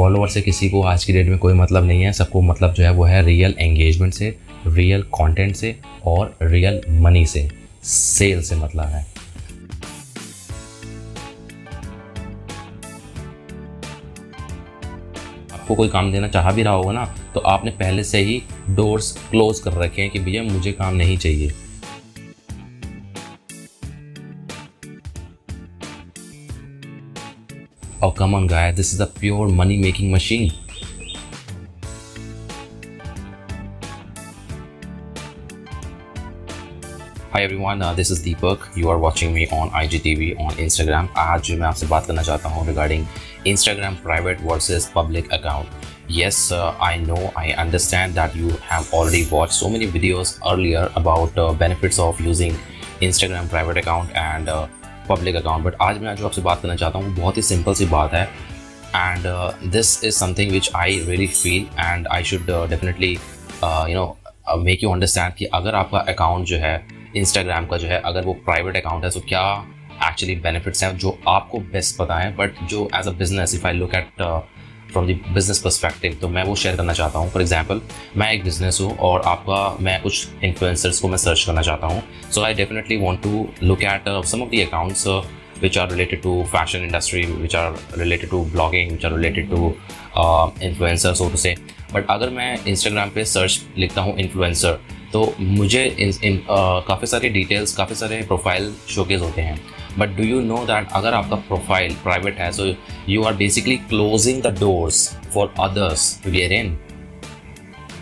Follower से किसी को आज की डेट में कोई मतलब नहीं है। सबको मतलब जो है वो है रियल एंगेजमेंट से रियल कंटेंट से और रियल मनी से सेल से मतलब है। आपको कोई काम देना चाह भी रहा होगा ना तो आपने पहले से ही डोर्स क्लोज कर रखे हैं कि भैया मुझे काम नहीं चाहिए। Oh, come on, guy. This is a pure money making machine. Hi everyone, uh, this is Deepak. You are watching me on IGTV on Instagram. आज मैं आपसे बात करना चाहता हूँ regarding Instagram private versus public account. Yes, uh, I know, I understand that you have already watched so many videos earlier about uh, benefits of using Instagram private account and uh, public account but आज मैं जो आपसे बात करना चाहता हूँ बहुत ही simple सी बात है। And this is something which I really feel and I should definitely you know make you understand कि अगर आपका अकाउंट जो है इंस्टाग्राम का जो है, अगर वो प्राइवेट अकाउंट है तो क्या एक्चुअली बेनिफिट्स हैं जो आपको बेस्ट पता है? बट जो as a business if I look at from the business perspective तो मैं वो शेयर करना चाहता हूँ. फॉर एग्ज़ाम्पल मैं एक बिज़नेस हूँ और आपका मैं कुछ इन्फ्लुएंसर्स को मैं सर्च करना चाहता हूँ. So I definitely want to look at some of the accounts which are related to fashion industry which are related to blogging which are related to uh, influencer so to say. But अगर मैं Instagram पे search लिखता हूँ influencer तो मुझे uh, काफ़ी सारे details काफ़ी सारे प्रोफ़ाइल शोकेज होते हैं. But do you know that अगर आपका प्रोफ़ाइल प्राइवेट है so you are basically closing the doors for others get in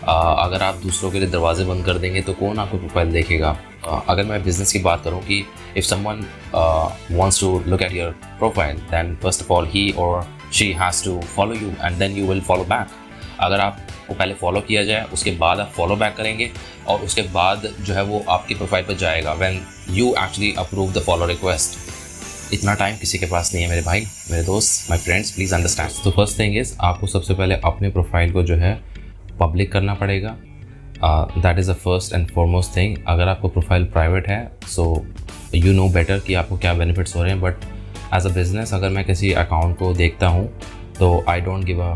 अगर आप दूसरों के लिए दरवाजे बंद कर देंगे तो कौन आपको प्रोफ़ाइल देखेगा? uh, अगर मैं बिज़नेस की बात करूँ कि if someone wants to look at your profile then first of all he और she has to follow you and then you will follow back अगर आपको पहले फॉलो किया जाए उसके बाद आप फॉलो बैक करेंगे और उसके बाद जो है वो आपकी प्रोफ़ाइल पर जाएगा when you actually approve the follow request इतना टाइम किसी के पास नहीं है मेरे भाई मेरे दोस्त माई फ्रेंड्स प्लीज़ अंडरस्टैंड तो फ़र्स्ट थिंग इज़ आपको सबसे पहले अपने प्रोफ़ाइल को जो है पब्लिक करना पड़ेगा. That is the first and foremost thing अगर आपको प्रोफ़ाइल प्राइवेट है सो यू नो बेटर कि आपको क्या बेनिफिट्स हो रहे हैं. बट एज अ बिज़नेस अगर मैं किसी अकाउंट को देखता हूँ तो I don't give a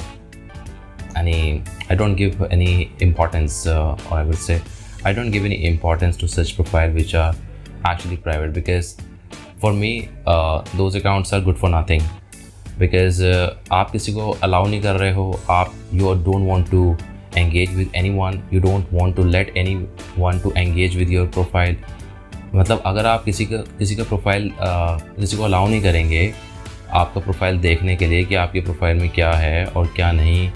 any i don't give any importance uh, or i would say i don't give any importance to such profile which are for me uh, those are good for nothing uh, आप किसी को allow नहीं कर रहे हो आप you don't want to engage with anyone you don't want to let anyone to engage with your profile मतलब अगर आप किसी का किसी का प्रोफ़ाइल किसी को अलाउ नहीं करेंगे आपका प्रोफ़ाइल देखने के लिए कि आपके प्रोफ़ाइल में क्या है और क्या नहीं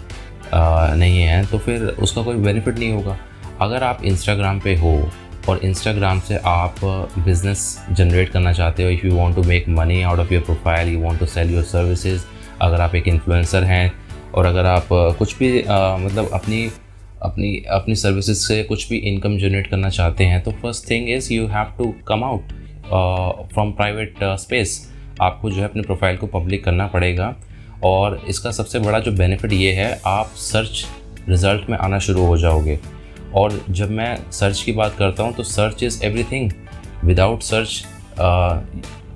आ, नहीं है तो फिर उसका कोई बेनिफिट नहीं होगा। अगर आप इंस्टाग्राम पे हो और इंस्टाग्राम से आप बिज़नेस जनरेट करना चाहते हो if you want to make money out of your profile you want to sell your services अगर आप एक इन्फ्लुएंसर हैं और अगर आप कुछ भी आ, मतलब अपनी अपनी अपनी सर्विसेज़ से कुछ भी इनकम जनरेट करना चाहते हैं तो first thing is you have to come out from private space आपको जो है अपने प्रोफ़ाइल को पब्लिक करना पड़ेगा और इसका सबसे बड़ा जो बेनिफिट ये है आप सर्च रिज़ल्ट में आना शुरू हो जाओगे। और जब मैं सर्च की बात करता हूँ तो search is everything without search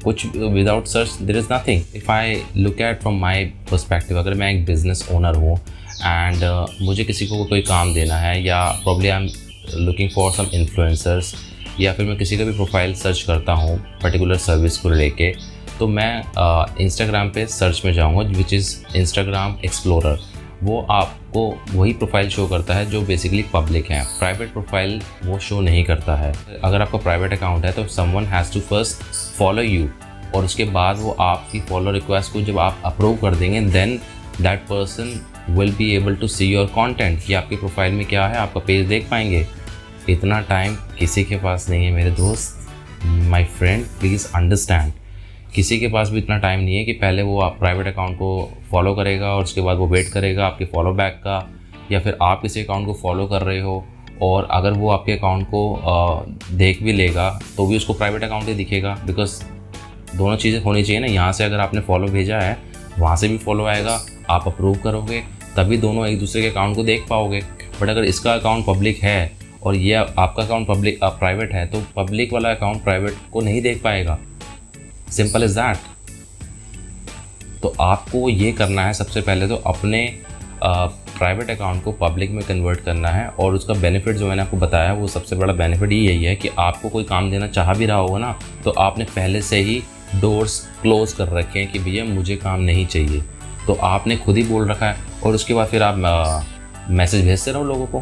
कुछ without search there is nothing if I look at from my perspective अगर मैं एक बिज़नेस ओनर हूँ एंड uh, मुझे किसी को कोई काम देना है या probably I am looking for some influencers या फिर मैं किसी का भी प्रोफ़ाइल सर्च करता हूँ पर्टिकुलर सर्विस को लेके तो मैं इंस्टाग्राम uh, पे सर्च में जाऊँगा विच इज़ इंस्टाग्राम एक्सप्लोरर वो आपको वही प्रोफ़ाइल शो करता है जो बेसिकली पब्लिक है। प्राइवेट प्रोफ़ाइल वो शो नहीं करता है। अगर आपका प्राइवेट अकाउंट है तो someone has to first follow you और उसके बाद वो आपकी फॉलो रिक्वेस्ट को जब आप अप्रूव कर देंगे then that person will be able to see your content कि आपकी प्रोफ़ाइल में क्या है आपका पेज देख पाएँगे। इतना टाइम किसी के पास नहीं है, मेरे दोस्त। माई फ्रेंड प्लीज़ अंडरस्टैंड किसी के पास भी इतना टाइम नहीं है कि पहले वो आप प्राइवेट अकाउंट को फॉलो करेगा और उसके बाद वो वेट करेगा आपके फॉलो बैक का, या फिर आप किसी अकाउंट को फॉलो कर रहे हो और अगर वो आपके अकाउंट को देख भी लेगा तो भी उसको प्राइवेट अकाउंट ही दिखेगा बिकॉज़ दोनों चीज़ें होनी चाहिए ना। यहाँ से अगर आपने फॉलो भेजा है, वहाँ से भी फॉलो आएगा, आप अप्रूव करोगे, तभी दोनों एक दूसरे के अकाउंट को देख पाओगे। बट अगर इसका अकाउंट पब्लिक है और ये आपका अकाउंट पब्लिक प्राइवेट है तो पब्लिक वाला अकाउंट प्राइवेट को नहीं देख पाएगा। सिंपल इज़ दैट तो आपको ये करना है सबसे पहले तो अपने प्राइवेट अकाउंट को पब्लिक में कन्वर्ट करना है और उसका बेनिफिट जो मैंने आपको बताया वो सबसे बड़ा बेनिफिट ही यही है कि आपको कोई काम देना चाह भी रहा होगा ना तो आपने पहले से ही डोर्स क्लोज कर रखे हैं कि भैया मुझे काम नहीं चाहिए। तो आपने खुद ही बोल रखा है और उसके बाद फिर आप मैसेज भेजते रहो लोगों को।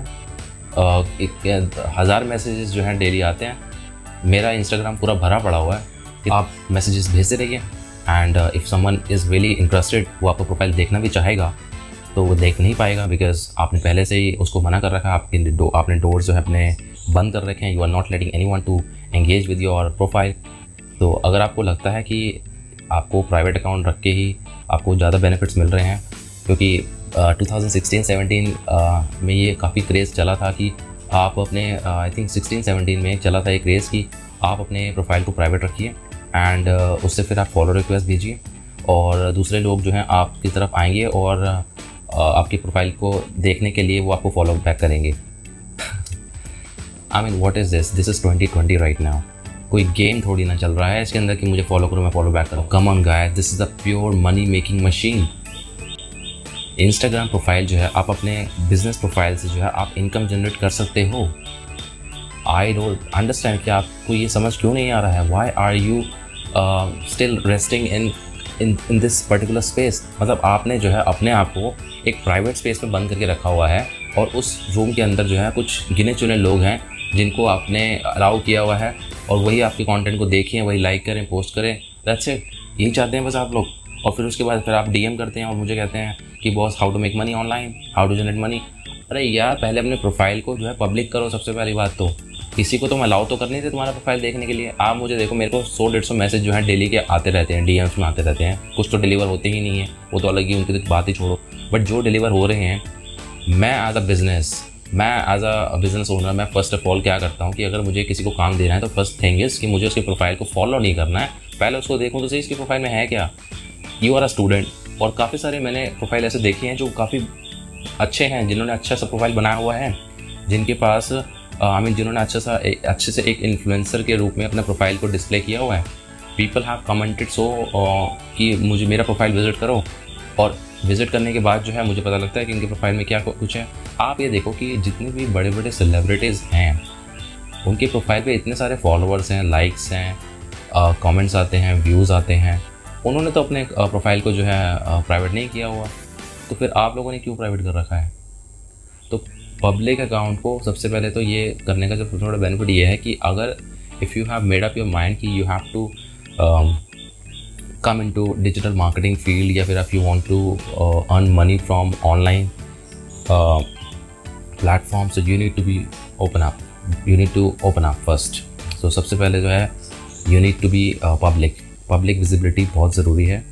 हज़ार मैसेजेस जो हैं डेली आते हैं। मेरा इंस्टाग्राम पूरा भरा पड़ा हुआ है। कि आप मैसेजेस भेजते रहिए and if someone is really interested वो आपका प्रोफ़ाइल देखना भी चाहेगा तो वो देख नहीं पाएगा बिकॉज़ आपने पहले से ही उसको मना कर रखा है आपके डो, आपने डोर जो है अपने बंद कर रखे हैं you are not letting anyone to engage with your profile तो अगर आपको लगता है कि आपको प्राइवेट अकाउंट रख के ही आपको ज़्यादा बेनिफिट्स मिल रहे हैं क्योंकि टू थाउज़ेंड सिक्सटीन सेवनटीन में ये काफ़ी क्रेज़ चला था कि आप अपने आई थिंक सिक्सटीन सेवनटीन में चला था एक क्रेज़ कि आप अपने प्रोफ़ाइल को प्राइवेट रखिए एंड uh, उससे फिर आप फॉलो रिक्वेस्ट भेजिए और दूसरे लोग जो हैं आपकी तरफ़ आएँगे और आपकी प्रोफ़ाइल को देखने के लिए वो आपको फॉलो बैक करेंगे। I mean what is this this is twenty twenty right now कोई गेम थोड़ी ना चल रहा है इसके अंदर कि मुझे फॉलो करो मैं फॉलो बैक करूँ। Come on guy this is the pure money making machine Instagram profile जो है आप अपने बिज़नेस प्रोफ़ाइल से जो है आप इनकम जनरेट कर सकते हो। आई डोंट अंडरस्टैंड कि आपको ये समझ क्यों नहीं आ रहा है? Why are you still resting in in in this particular space मतलब आपने जो है अपने आप को एक प्राइवेट स्पेस में बंद करके रखा हुआ है और उस रूम के अंदर जो है कुछ गिने चुने लोग हैं जिनको आपने अलाउ किया हुआ है और वही आपके कंटेंट को देखें, वही लाइक करें पोस्ट करें। दैट्स इट यही चाहते हैं बस आप लोग। और फिर उसके बाद फिर आप डीएम करते हैं और मुझे कहते हैं कि boss how to make money online how to generate money अरे यार, पहले अपने प्रोफ़ाइल को जो है पब्लिक करो सबसे पहली बात तो। किसी को तो मैं अलाउ तो कर नहीं थे तुम्हारा प्रोफ़ाइल देखने के लिए। आप मुझे देखो, मेरे को सौ डेढ़ सौ मैसेज जो है डेली के आते रहते हैं डीएम्स में आते रहते हैं। कुछ तो डिलीवर होते ही नहीं है, वो तो अलग ही उनकी तो बात ही छोड़ो। बट जो डिलीवर हो रहे हैं, मैं एज अ बिज़नेस मैं एज अ बिज़नेस ओनर मैं फ़र्स्ट ऑफ़ ऑल क्या करता हूँ कि अगर मुझे किसी को काम देना है तो फ़र्स्ट थिंग इज़ कि मुझे उसके प्रोफ़ाइल को फॉलो नहीं करना है। पहले उसको देखूँ तो सही, इसके प्रोफ़ाइल में है क्या? यू आर अ स्टूडेंट और काफ़ी सारे मैंने प्रोफ़ाइल ऐसे देखे हैं जो काफ़ी अच्छे हैं, जिन्होंने अच्छा सा प्रोफ़ाइल बनाया हुआ है, जिनके पास आई मीन जिन्होंने अच्छा सा अच्छे से एक इन्फ्लुएंसर के रूप में अपने प्रोफ़ाइल को डिस्प्ले किया हुआ है पीपल हैव कमेंटेड सो कि मुझे, मेरा प्रोफ़ाइल विज़िट करो और विज़िट करने के बाद जो है मुझे पता लगता है कि इनके प्रोफ़ाइल में क्या कुछ है। आप ये देखो कि जितने भी बड़े बड़े सेलिब्रिटीज़ हैं, उनके प्रोफ़ाइल पे इतने सारे फॉलोअर्स हैं लाइक्स हैं कमेंट्स आते हैं व्यूज़ आते हैं। उन्होंने तो अपने प्रोफ़ाइल को जो है प्राइवेट नहीं किया हुआ। तो फिर आप लोगों ने क्यों प्राइवेट कर रखा है? तो पब्लिक अकाउंट को सबसे पहले तो ये करने का जो सबसे बड़ा बेनिफिट ये है कि अगर if you have made up your mind कि you have to come into digital marketing field या फिर आप you want to earn money from online platform so you need to be open up you need to open up first so सबसे पहले जो है you need to be public public visibility बहुत ज़रूरी है।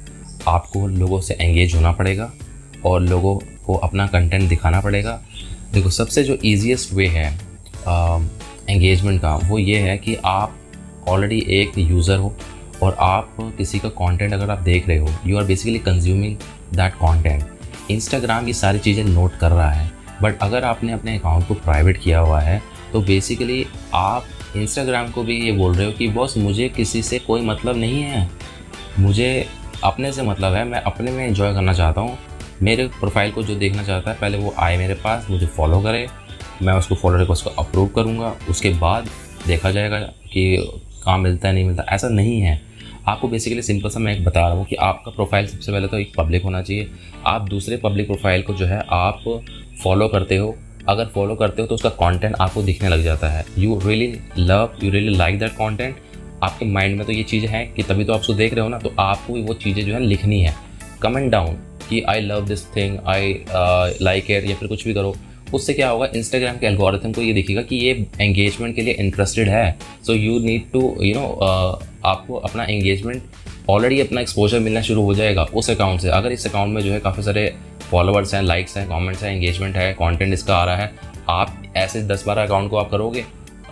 आपको लोगों से एंगेज होना पड़ेगा और लोगों को अपना कंटेंट दिखाना पड़ेगा। देखो, सबसे जो ईजीएस्ट वे है एंगेजमेंट का, वो ये है कि आप ऑलरेडी एक यूज़र हो और आप किसी का कंटेंट अगर आप देख रहे हो you are basically consuming that content Instagram ये सारी चीज़ें नोट कर रहा है बट अगर आपने अपने अकाउंट को प्राइवेट किया हुआ है तो बेसिकली आप इंस्टाग्राम को भी ये बोल रहे हो कि, बॉस, मुझे किसी से कोई मतलब नहीं है। मुझे अपने से मतलब है, मैं अपने में इन्जॉय करना चाहता हूँ मेरे प्रोफ़ाइल को जो देखना चाहता है, पहले वो आए मेरे पास, मुझे फॉलो करे। मैं उसको फॉलो रिक्वेस्ट को अप्रूव करूँगा। उसके बाद देखा जाएगा कि काम मिलता है, नहीं मिलता। ऐसा नहीं है। आपको बेसिकली सिंपल सा मैं एक बता रहा हूँ कि आपका प्रोफ़ाइल सबसे पहले तो एक पब्लिक होना चाहिए। आप दूसरे पब्लिक प्रोफ़ाइल को जो है, आप फॉलो करते हो। अगर फॉलो करते हो तो उसका कंटेंट आपको दिखने लग जाता है। You really love you really like that content आपके माइंड में तो ये चीज़ें हैं कि तभी तो आप उसको देख रहे हो ना तो आपको वो चीज़ें जो है लिखनी है। कमेंट डाउन कि I love this thing I like air या फिर कुछ भी करो। उससे क्या होगा इंस्टाग्राम के एल्गोरिथम को ये दिखेगा कि ये एंगेजमेंट के लिए इंटरेस्टेड है। So you need to you know आपको अपना एंगेजमेंट ऑलरेडी अपना एक्सपोजर मिलना शुरू हो जाएगा उस अकाउंट से। अगर इस अकाउंट में जो है काफ़ी सारे फॉलोअर्स हैं लाइक्स हैं कमेंट्स हैं एंगेजमेंट है कंटेंट इसका आ रहा है, आप ऐसे दस बारह अकाउंट को आप करोगे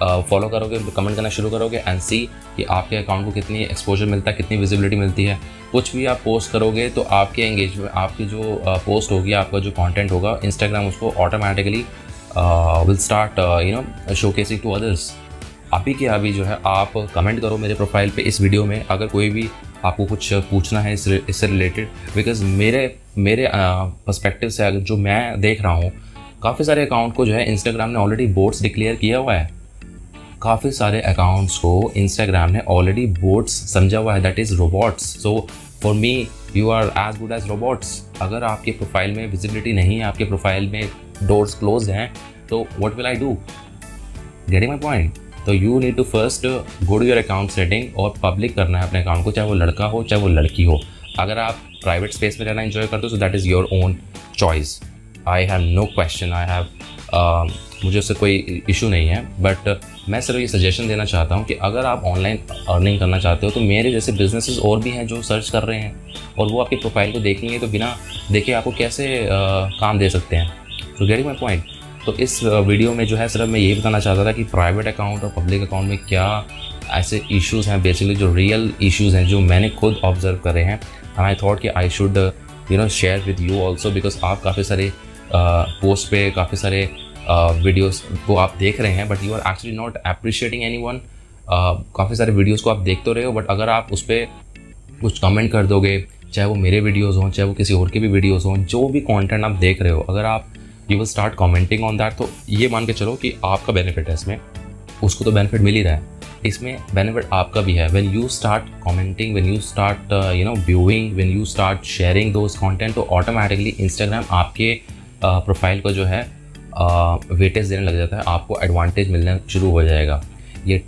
फॉलो करोगे कमेंट करना शुरू करोगे एंड सी कि आपके अकाउंट को कितनी एक्सपोजर मिलता है, कितनी विजिबिलिटी मिलती है। कुछ भी आप पोस्ट करोगे तो आपके एंगेजमेंट आपकी जो पोस्ट होगी, आपका जो कंटेंट होगा इंस्टाग्राम उसको automatically will start you know showcasing to others अभी के अभी जो है, आप कमेंट करो मेरे प्रोफ़ाइल पे इस वीडियो में। अगर कोई भी आपको कुछ पूछना है इस इससे रिलेटेड बिकॉज़ मेरे मेरे पर्सपेक्टिव से अगर जो मैं देख रहा हूँ, काफ़ी सारे अकाउंट को जो है इंस्टाग्राम ने ऑलरेडी बोर्ड्स डिक्लेयर किया हुआ है। काफ़ी सारे अकाउंट्स को इंस्टाग्राम ने ऑलरेडी बोट्स समझा हुआ है that is robots so for me you are as good as robots अगर आपके प्रोफ़ाइल में विजिबिलिटी नहीं है, आपके प्रोफ़ाइल में डोर्स क्लोज हैं तो what will I do getting my point तो you need to first go to your account setting और पब्लिक करना है अपने अकाउंट को, चाहे वो लड़का हो, चाहे वो लड़की हो. अगर आप प्राइवेट स्पेस में रहना इन्जॉय करते हो so that is your own choice I have no question I have मुझे उससे कोई इशू नहीं है बट मैं सिर्फ़ ये सजेशन देना चाहता हूँ कि अगर आप ऑनलाइन अर्निंग करना चाहते हो तो मेरे जैसे बिजनेसेस और भी हैं जो सर्च कर रहे हैं और वो आपकी प्रोफ़ाइल को देखेंगे तो बिना देखे आपको कैसे uh, काम दे सकते हैं। तो गेटिंग माई पॉइंट तो इस वीडियो में जो है सिर्फ़ मैं ये बताना चाहता था कि प्राइवेट अकाउंट और पब्लिक अकाउंट में क्या ऐसे इश्यूज़ हैं बेसिकली जो रियल इश्यूज़ हैं जो मैंने खुद ऑब्ज़र्व करे हैं। एंड आई थॉट कि I should you know share with you also because आप काफ़ी सारे पोस्ट पे काफ़ी सारे वीडियोस को आप देख रहे हैं but you are actually not appreciating anyone काफ़ी सारे वीडियोस को आप देख तो रहे हो बट अगर आप उस पर कुछ कमेंट कर दोगे चाहे वो मेरे वीडियोज़ हों चाहे वो किसी और के भी वीडियोज़ हों जो भी कंटेंट आप देख रहे हो अगर आप you will start commenting on that तो ये मान के चलो कि आपका बेनिफिट है इसमें। उसको तो बेनिफिट मिल ही रहा है। इसमें बेनिफिट आपका भी है। When you start commenting when you start you know viewing when you start sharing those content तो ऑटोमेटिकली इंस्टाग्राम आपके प्रोफ़ाइल uh, को जो है वेटेज देने लग जाता है आपको एडवांटेज मिलना शुरू हो जाएगा। ये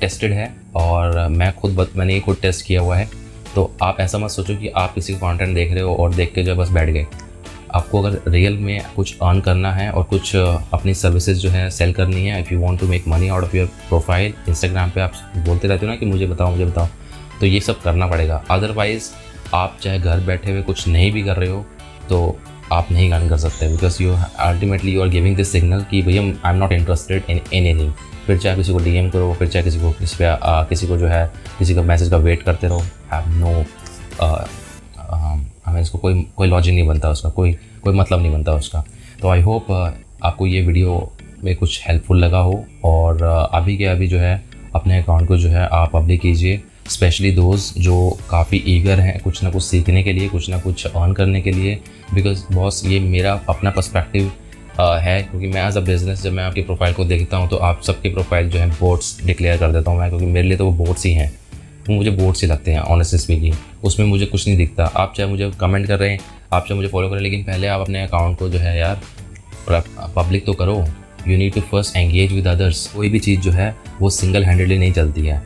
टेस्टेड है और मैं खुद बत, मैंने ये खुद टेस्ट किया हुआ है। तो आप ऐसा मत सोचो कि आप किसी का कंटेंट देख रहे हो और देख के जो बस बैठ गए। आपको अगर रियल में कुछ अर्न करना है और कुछ अपनी सर्विसेज़ जो है सेल करनी है if you want to make money out of your profile Instagram पे आप बोलते रहते हो ना कि मुझे बताओ मुझे बताओ तो ये सब करना पड़ेगा। अदरवाइज़ आप चाहे घर बैठे हुए कुछ नहीं भी कर रहे हो तो आप नहीं अर्न कर सकते because you ultimately you are giving this signal कि भैया I am not interested in anything फिर चाहे किसी को डीएम करो फिर चाहे किसी को किसी पे आ, किसी को जो है किसी का मैसेज का वेट करते रहो. हैव नो हमें इसको कोई कोई लॉजिक नहीं बनता उसका कोई कोई मतलब नहीं बनता उसका. तो आई होप आपको ये वीडियो में कुछ हेल्पफुल लगा हो और अभी के अभी जो है अपने अकाउंट को जो है आप पब्लिक कीजिए. स्पेशली दोस्त जो काफ़ी ईगर हैं कुछ ना कुछ सीखने के लिए, कुछ ना कुछ अर्न करने के लिए। बिकॉज़ बॉस ये मेरा अपना पर्सपेक्टिव है। क्योंकि मैं एज अ बिज़नेस जब मैं आपकी प्रोफ़ाइल को देखता हूँ तो आप सबके प्रोफ़ाइल जो है बोर्ड्स डिक्लेयर कर देता हूँ मैं। क्योंकि मेरे लिए तो वो बोर्ड्स ही हैं। वो मुझे बोर्ड्स ही लगते हैं ऑनेस्ट स्पीकिंग उसमें मुझे कुछ नहीं दिखता। आप चाहे मुझे कमेंट कर रहे हैं, आप चाहे मुझे फॉलो करें लेकिन पहले आप अपने अकाउंट को जो है यार पब्लिक तो करो। You need to first engage with others कोई भी चीज़ जो है, वो सिंगल हैंडेडली नहीं चलती है।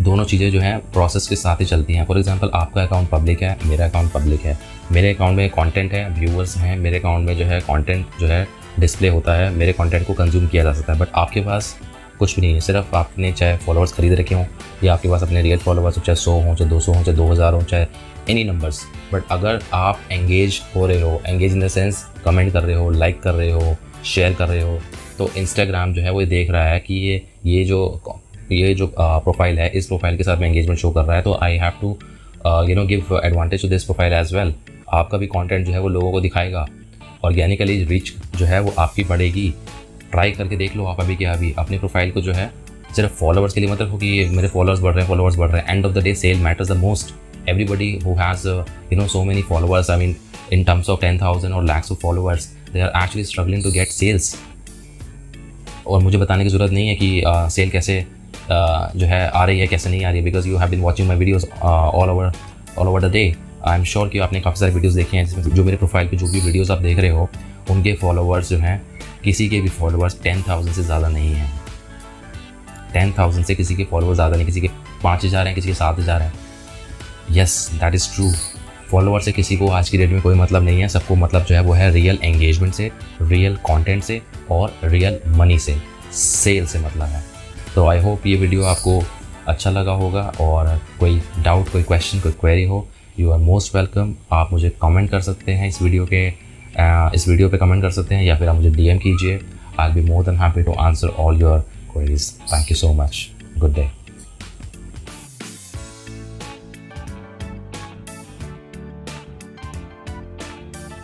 दोनों चीज़ें जो हैं प्रोसेस के साथ ही चलती हैं। फॉर एग्जांपल आपका अकाउंट पब्लिक है, मेरा अकाउंट पब्लिक है। मेरे अकाउंट में कंटेंट है व्यूअर्स हैं, मेरे अकाउंट में जो है कंटेंट जो है डिस्प्ले होता है, मेरे कंटेंट को कंज्यूम किया जा सकता है। बट आपके पास कुछ भी नहीं है, सिर्फ़ आपने चाहे फॉलोअर्स खरीद रखे हों, या आपके पास अपने रियल फॉलोअर्स हो, चाहे सौ हों, चाहे दो सौ हों, चाहे दो हज़ार हों, चाहे एनी नंबर्स बट अगर आप एंगेज हो रहे हो engage in the sense comment कर रहे हो लाइक कर रहे हो शेयर कर रहे हो तो इंस्टाग्राम जो है वो देख रहा है कि ये ये जो ये जो प्रोफ़ाइल है, इस प्रोफ़ाइल के साथ में एंगेजमेंट शो कर रहा है तो I have to you know give advantage to this profile as well आपका भी कंटेंट जो है वो लोगों को दिखाएगा। ऑर्गेनिकली रिच जो है वो आपकी बढ़ेगी। ट्राई करके देख लो आप अभी क्या अभी। अपने प्रोफ़ाइल को जो है, सिर्फ़ फॉलोअर्स के लिए मतलब हो कि मेरे फॉलोअर्स बढ़ रहे हैं फॉलोअर्स बढ़ रहे हैं। End of the day sale matters the most everybody who has you know so many followers I mean in terms of ten thousand और lakhs of followers they are actually struggling to get sales और मुझे बताने की ज़रूरत नहीं है कि cell uh, कैसे uh, जो है आ रही है कैसे नहीं आ रही है because you have been watching my videos all over all over the day I am sure कि आपने काफ़ी सारे वीडियोज़ देखे हैं जिसमें जो मेरे प्रोफ़ाइल पे जो भी वीडियोज़ आप देख रहे हो उनके फॉलोअर्स जो हैं किसी के भी फॉलोअर्स टेन थाउज़ेंड से ज़्यादा नहीं हैं। टेन थाउज़ेंड से किसी के फॉलोअर्स ज़्यादा नहीं किसी के पाँच हज़ार हैं किसी के सात हज़ार हैं। Yes that is true follower से किसी को आज की डेट में कोई मतलब नहीं है, सबको मतलब जो है वो है रियल एंगेजमेंट से रियल कंटेंट से और रियल मनी से सेल से मतलब है। तो आई होप ये वीडियो आपको अच्छा लगा होगा और कोई डाउट कोई क्वेश्चन कोई क्वेरी हो यू आर मोस्ट वेलकम आप मुझे कमेंट कर सकते हैं इस वीडियो के इस वीडियो पे कमेंट कर सकते हैं या फिर आप मुझे डीएम कीजिए। I be more than happy to answer all your queries thank you so much good day